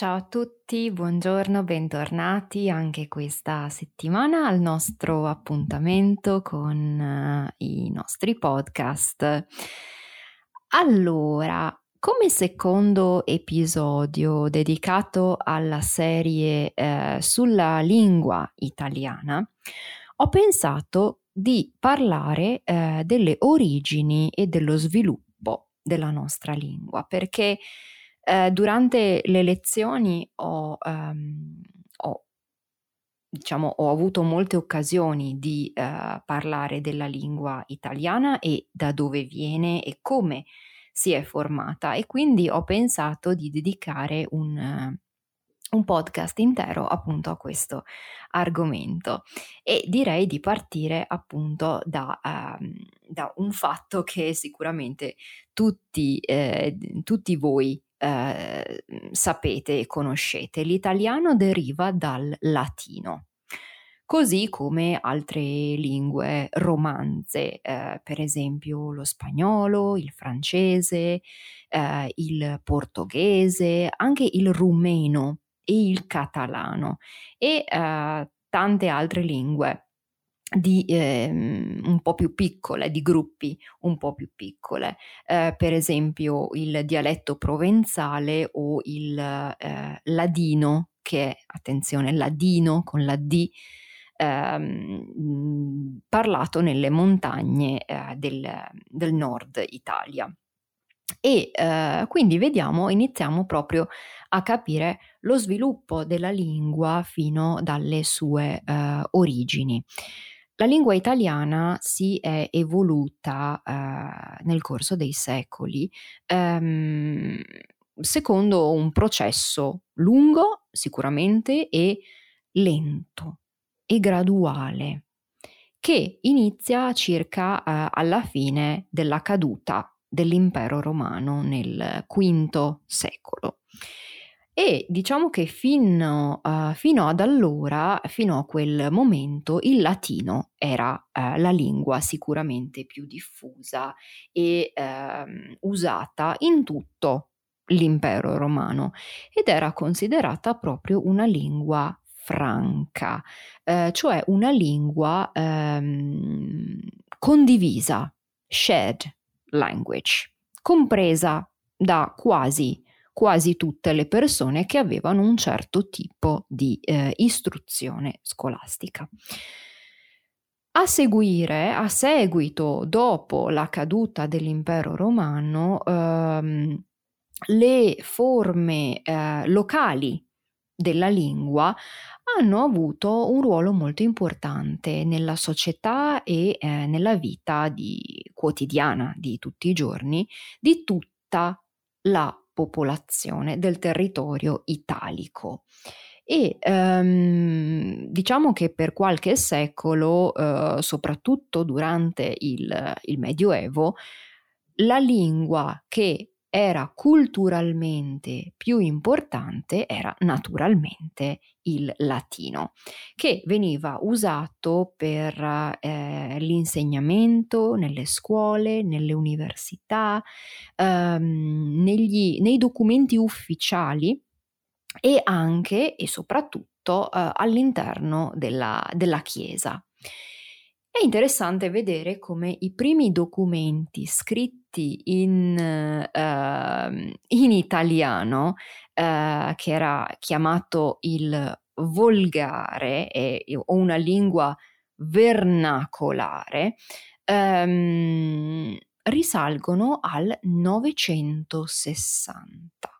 Ciao a tutti, buongiorno, bentornati anche questa settimana al nostro appuntamento con uh, i nostri podcast. Allora, come secondo episodio dedicato alla serie eh, sulla lingua italiana, ho pensato di parlare eh, delle origini e dello sviluppo della nostra lingua, perché eh, durante le lezioni ho, um, ho, diciamo, ho, avuto molte occasioni di uh, parlare della lingua italiana e da dove viene e come si è formata e quindi ho pensato di dedicare un, uh, un podcast intero appunto a questo argomento e direi di partire appunto da, uh, da un fatto che sicuramente tutti, eh, tutti voi eh, sapete e conoscete. L'italiano deriva dal latino, così come altre lingue romanze, eh, per esempio lo spagnolo, il francese, eh, il portoghese, anche il rumeno e il catalano e eh, tante altre lingue di eh, un po' più piccole, di gruppi un po' più piccole, eh, per esempio il dialetto provenzale o il eh, ladino, che attenzione, ladino con la D, ehm, parlato nelle montagne eh, del, del, nord Italia. E eh, quindi vediamo, iniziamo proprio a capire lo sviluppo della lingua fino dalle sue eh, origini. La lingua italiana si è evoluta eh, nel corso dei secoli ehm, secondo un processo lungo sicuramente e lento e graduale che inizia circa eh, alla fine della caduta dell'impero romano nel V secolo. E diciamo che fino, uh, fino, ad allora, fino a quel momento, il latino era uh, la lingua sicuramente più diffusa e uh, usata in tutto l'impero romano ed era considerata proprio una lingua franca, eh, cioè una lingua um, condivisa, shared language, compresa da quasi quasi tutte le persone che avevano un certo tipo di eh, istruzione scolastica. A seguire, a seguito, dopo la caduta dell'impero romano, ehm, le forme eh, locali della lingua hanno avuto un ruolo molto importante nella società e eh, nella vita di, quotidiana di tutti i giorni di tutta la popolazione del territorio italico. E ehm, diciamo che per qualche secolo, eh, soprattutto durante il, il Medioevo, la lingua che era culturalmente più importante era naturalmente il latino, che veniva usato per eh, l'insegnamento nelle scuole, nelle università, ehm, negli, nei documenti ufficiali e anche e soprattutto eh, all'interno della, della Chiesa. È interessante vedere come i primi documenti scritti in, uh, in italiano uh, che era chiamato il volgare e, o una lingua vernacolare, ehm, risalgono al 960.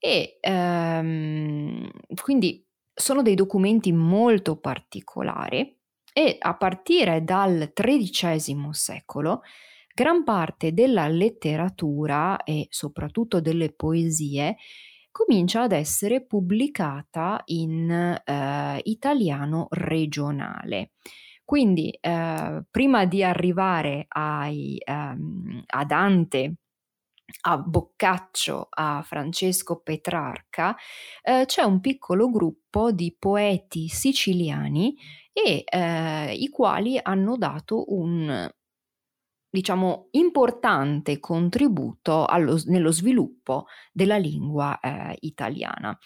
E ehm, quindi sono dei documenti molto particolari e a partire dal XIII secolo gran parte della letteratura e soprattutto delle poesie comincia ad essere pubblicata in eh, italiano regionale. Quindi eh, prima di arrivare ai, ehm, a Dante, a Boccaccio, a Francesco Petrarca, eh, c'è un piccolo gruppo di poeti siciliani e eh, i quali hanno dato un diciamo, importante contributo allo, nello sviluppo della lingua eh, italiana.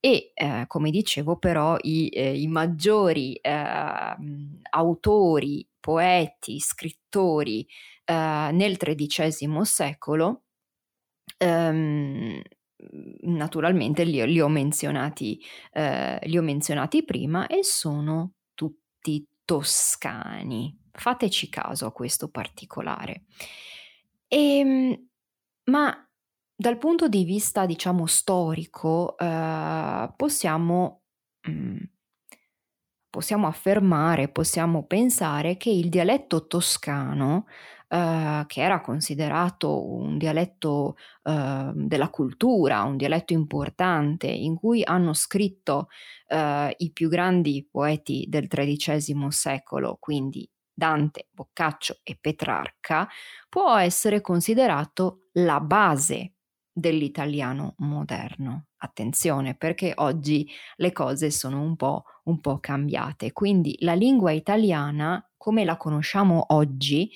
E eh, come dicevo, però, i, eh, i maggiori ehm, autori, poeti, scrittori eh, nel XIII secolo ehm, naturalmente li, li, ho eh, li ho menzionati prima e sono tutti toscani. Fateci caso a questo particolare. E, ehm, ma dal punto di vista, diciamo, storico, eh, possiamo, mh, mm, possiamo affermare, possiamo pensare che il dialetto toscano eh, che era considerato un dialetto eh, della cultura, un dialetto importante, in cui hanno scritto eh, i più grandi poeti del XIII secolo, quindi Dante, Boccaccio e Petrarca, può essere considerato la base dell'italiano moderno. Attenzione perché oggi le cose sono un po', un po' cambiate, quindi la lingua italiana come la conosciamo oggi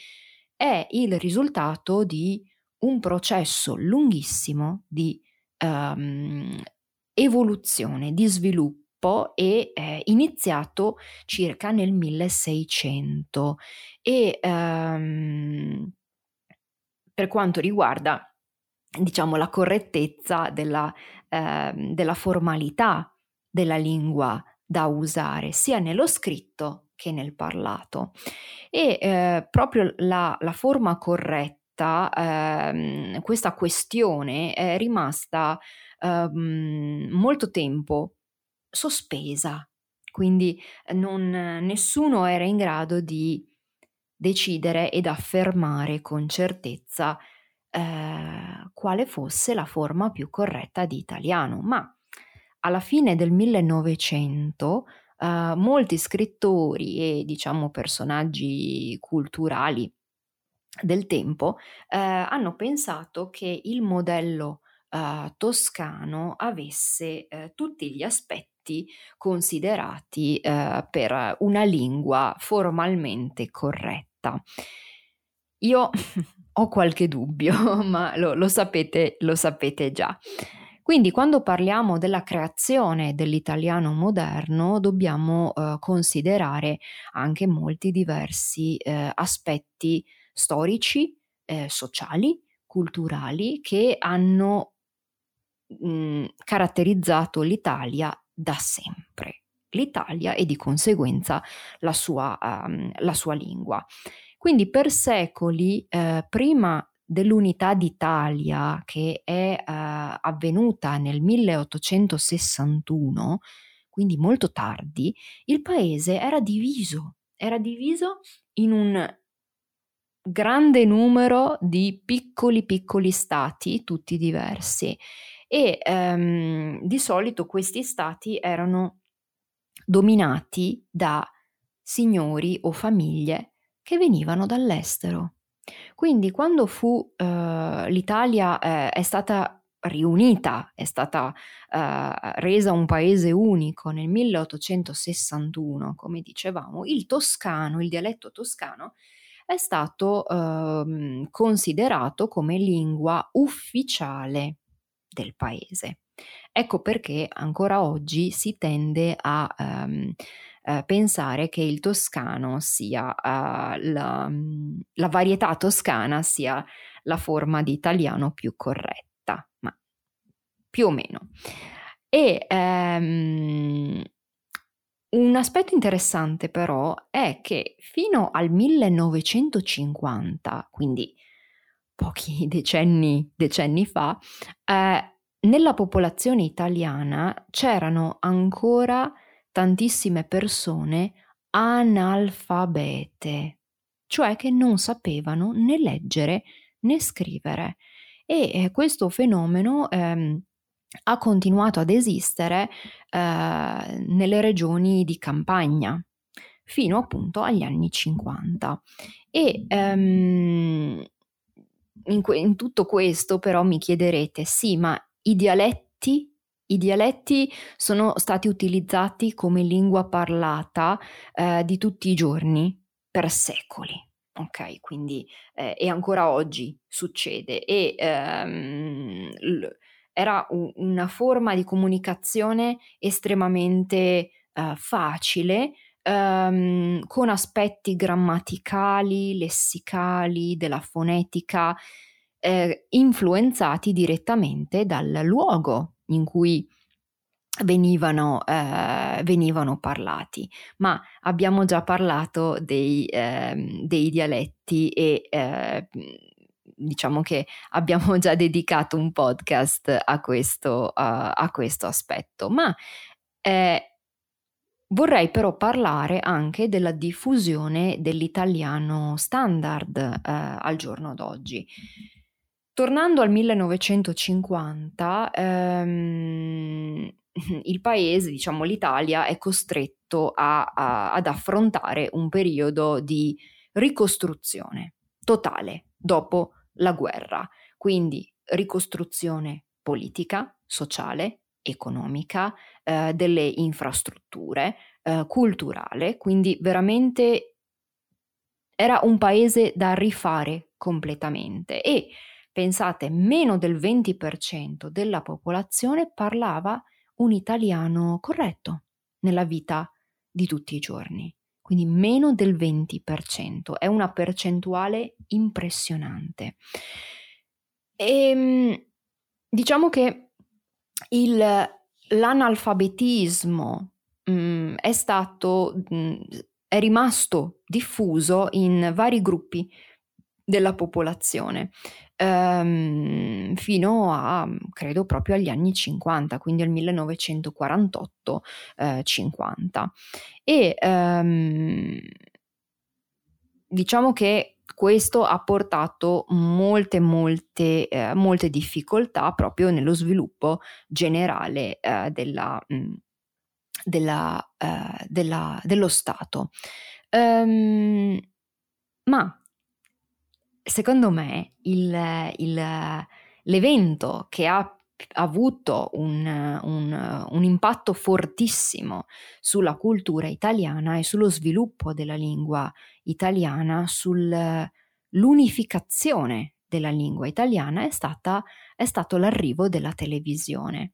è il risultato di un processo lunghissimo di um, evoluzione, di sviluppo e eh, iniziato circa nel 1600 e um, per quanto riguarda diciamo la correttezza della, eh, della formalità della lingua da usare sia nello scritto che nel parlato. E eh, proprio la, la, forma corretta, eh, questa questione è rimasta eh, molto tempo sospesa, quindi non, nessuno era in grado di decidere ed affermare con certezza eh, quale fosse la forma più corretta di italiano, ma alla fine del 1900 uh, molti scrittori e diciamo personaggi culturali del tempo uh, hanno pensato che il modello uh, toscano avesse tutti gli aspetti considerati per una lingua formalmente corretta. Io ho qualche dubbio, ma lo, lo, sapete, lo sapete già. Quindi quando parliamo della creazione dell'italiano moderno dobbiamo eh, considerare anche molti diversi eh, aspetti storici, eh, sociali, culturali che hanno mh, mm, caratterizzato l'Italia da sempre. L'Italia e di conseguenza la sua, um, la sua lingua. Quindi per secoli, eh, prima dell'unità d'Italia che è uh, avvenuta nel 1861, quindi molto tardi, il paese era diviso, era diviso in un grande numero di piccoli piccoli stati, tutti diversi, e um, di solito questi stati erano dominati da signori o famiglie che venivano dall'estero. Quindi quando fu eh, l'Italia eh, è stata riunita, è stata eh, resa un paese unico nel 1861, come dicevamo, il toscano, il dialetto toscano, è stato ehm, considerato come lingua ufficiale del paese. Ecco perché ancora oggi si tende a ehm, eh, pensare che il toscano sia uh, la, la, varietà toscana sia la forma di italiano più corretta. Ma più o meno. E ehm, un aspetto interessante però è che fino al 1950, quindi pochi decenni, decenni fa, eh, nella popolazione italiana c'erano ancora tantissime persone analfabete, cioè che non sapevano né leggere né scrivere. E eh, questo fenomeno ehm, ha continuato ad esistere eh, nelle regioni di campagna fino appunto agli anni 50. E ehm, in, que- in tutto questo però mi chiederete, sì, ma i dialetti i dialetti sono stati utilizzati come lingua parlata eh, di tutti i giorni per secoli. Ok, quindi eh, e ancora oggi succede e ehm, l- era un, una forma di comunicazione estremamente eh, facile ehm, con aspetti grammaticali, lessicali, della fonetica eh, influenzati direttamente dal luogo in cui venivano, eh, venivano parlati, ma abbiamo già parlato dei, eh, dei dialetti e eh, diciamo che abbiamo già dedicato un podcast a questo, uh, a questo aspetto, ma eh, vorrei però parlare anche della diffusione dell'italiano standard eh, al giorno d'oggi. Tornando al 1950, ehm, il paese, diciamo l'Italia, è costretto a, a, ad affrontare un periodo di ricostruzione totale dopo la guerra, quindi ricostruzione politica, sociale, economica, eh, delle infrastrutture, eh, culturale, quindi veramente era un paese da rifare completamente. E pensate, meno del 20% della popolazione parlava un italiano corretto nella vita di tutti i giorni, quindi meno del 20%, è una percentuale impressionante. E ehm, diciamo che il, l'analfabetismo mh, mm, è stato, mh, mm, è rimasto diffuso in vari gruppi della popolazione ehm, fino a credo proprio agli anni 50, quindi al 1948-50 eh, e ehm, diciamo che questo ha portato molte, molte, eh, molte difficoltà proprio nello sviluppo generale eh, della, mm, della, eh, della, dello Stato. Um, ma secondo me il, il, l'evento che ha avuto un, un, un, impatto fortissimo sulla cultura italiana e sullo sviluppo della lingua italiana, sull'unificazione della lingua italiana è, stata, è stato l'arrivo della televisione.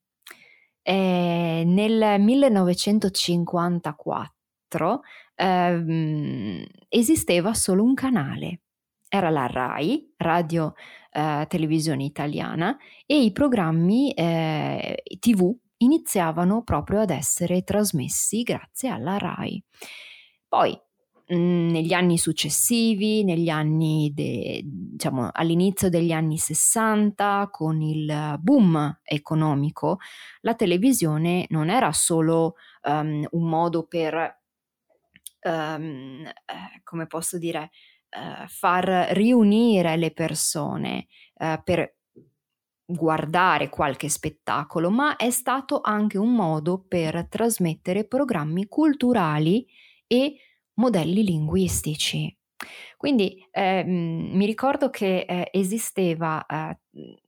E nel 1954 ehm, esisteva solo un canale era la RAI, Radio eh, Televisione Italiana, e i programmi eh, TV iniziavano proprio ad essere trasmessi grazie alla RAI. Poi mm, negli anni successivi, negli anni de, diciamo all'inizio degli anni 60, con il boom economico, la televisione non era solo um, un modo per, um, come posso dire, eh, far riunire le persone eh, per guardare qualche spettacolo, ma è stato anche un modo per trasmettere programmi culturali e modelli linguistici. Quindi eh, mi ricordo che eh, esisteva eh,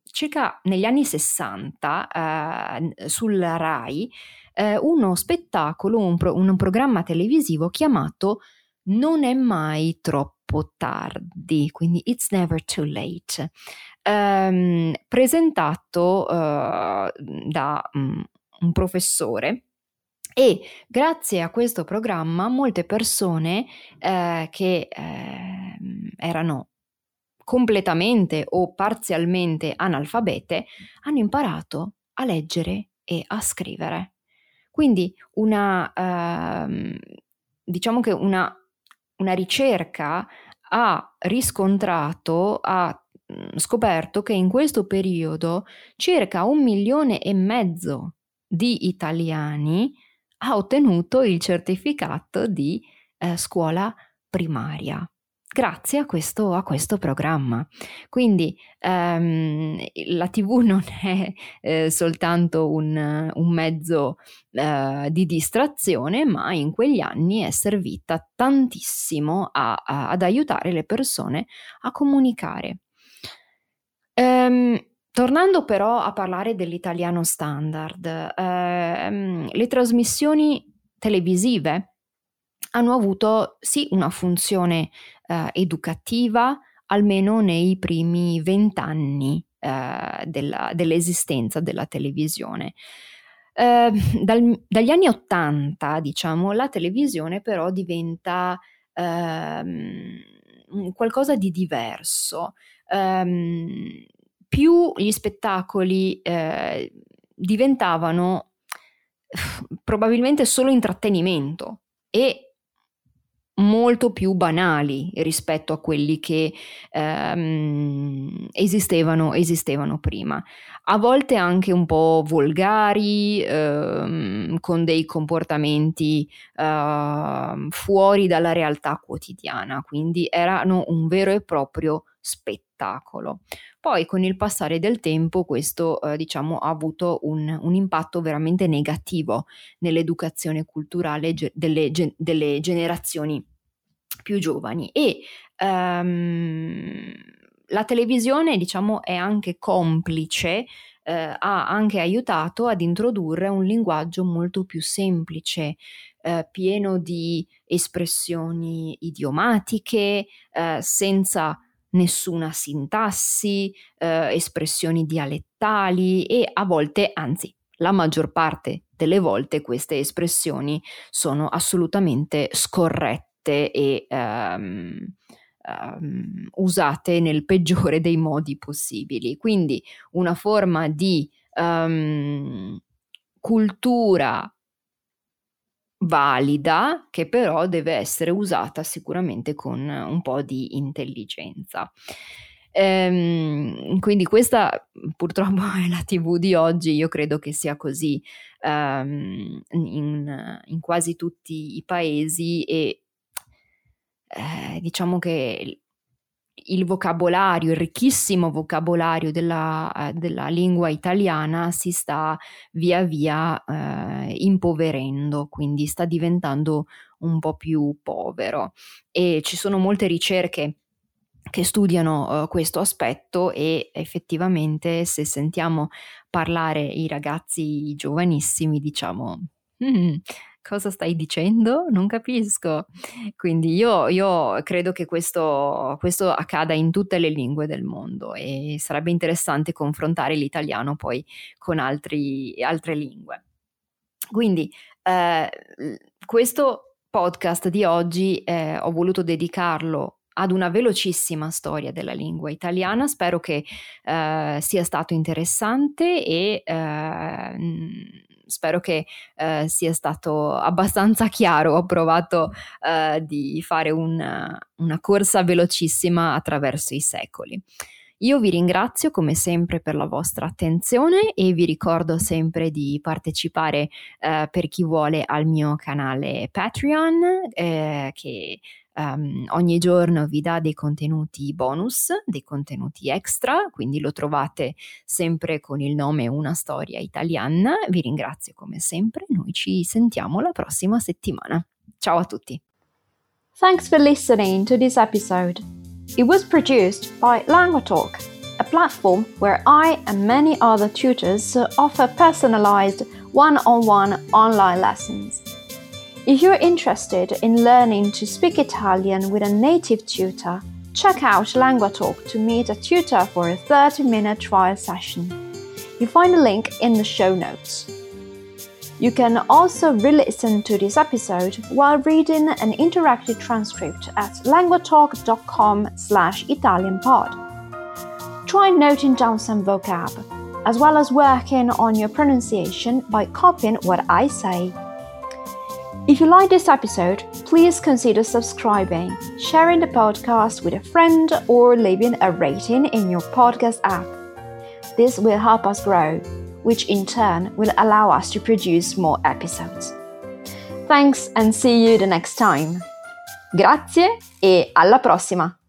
circa negli anni 60 eh, sulla RAI eh, uno spettacolo, un, pro- un programma televisivo chiamato Non è mai troppo troppo tardi, quindi It's Never Too Late, ehm, presentato eh, da um, un professore e grazie a questo programma molte persone eh, che eh, erano completamente o parzialmente analfabete hanno imparato a leggere e a scrivere. Quindi una, ehm, diciamo che una, una ricerca ha riscontrato, ha mm, scoperto che in questo periodo circa un milione e mezzo di italiani ha ottenuto il certificato di eh, scuola primaria grazie a questo, a questo programma. Quindi ehm, la TV non è eh, soltanto un, un mezzo eh, di distrazione, ma in quegli anni è servita tantissimo a, a, ad aiutare le persone a comunicare. Ehm, tornando però a parlare dell'italiano standard, ehm, le trasmissioni televisive hanno avuto sì una funzione eh, educativa almeno nei primi vent'anni eh, della, dell'esistenza della televisione. Eh, dal, dagli anni Ottanta, diciamo, la televisione però diventa ehm, qualcosa di diverso. Um, più gli spettacoli eh, diventavano probabilmente solo intrattenimento e molto più banali rispetto a quelli che ehm, esistevano, esistevano, prima. A volte anche un po' volgari, ehm, con dei comportamenti ehm, fuori dalla realtà quotidiana, quindi erano un vero e proprio spettacolo. Poi con il passare del tempo questo eh, diciamo ha avuto un, un, impatto veramente negativo nell'educazione culturale ge- delle, ge- delle generazioni più giovani e um, la televisione diciamo è anche complice eh, ha anche aiutato ad introdurre un linguaggio molto più semplice, eh, pieno di espressioni idiomatiche, eh, senza nessuna sintassi, eh, espressioni dialettali e a volte, anzi, la maggior parte delle volte queste espressioni sono assolutamente scorrette e um, um, usate nel peggiore dei modi possibili. Quindi una forma di um, cultura valida che però deve essere usata sicuramente con un po' di intelligenza. Ehm, quindi questa purtroppo è la TV di oggi, io credo che sia così ehm, in, in, quasi tutti i paesi e eh, diciamo che il vocabolario, il ricchissimo vocabolario della, eh, della lingua italiana si sta via via eh, impoverendo, quindi sta diventando un po' più povero. E ci sono molte ricerche che studiano uh, questo aspetto e effettivamente se sentiamo parlare i ragazzi giovanissimi diciamo mm, cosa stai dicendo? Non capisco. Quindi io, io credo che questo, questo, accada in tutte le lingue del mondo e sarebbe interessante confrontare l'italiano poi con altri, altre lingue. Quindi eh, questo podcast di oggi eh, ho voluto dedicarlo ad una velocissima storia della lingua italiana. Spero che eh, sia stato interessante e eh, spero che eh, sia stato abbastanza chiaro. Ho provato eh, di fare una, una corsa velocissima attraverso i secoli. Io vi ringrazio come sempre per la vostra attenzione e vi ricordo sempre di partecipare eh, per chi vuole al mio canale Patreon eh, che um, ogni giorno vi dà dei contenuti bonus, dei contenuti extra, quindi lo trovate sempre con il nome Una storia italiana. Vi ringrazio come sempre, noi ci sentiamo la prossima settimana. Ciao a tutti. Thanks for listening to this episode. It was produced by LanguaTalk, a platform where I and many other tutors offer personalized one-on-one online lessons. If you're interested in learning to speak Italian with a native tutor, check out LanguaTalk to meet a tutor for a 30 minute trial session. You find a link in the show notes. You can also re listen to this episode while reading an interactive transcript at languatalk.com slash ItalianPod. Try noting down some vocab as well as working on your pronunciation by copying what I say. If you like this episode, please consider subscribing, sharing the podcast with a friend, or leaving a rating in your podcast app. This will help us grow, which in turn will allow us to produce more episodes. Thanks and see you the next time. Grazie e alla prossima!